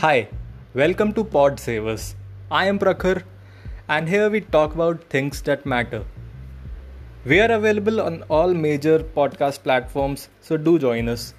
Hi, welcome to Poditive. I am Prakhar, and here we talk about things that matter. We are available on all major podcast platforms, so do join us.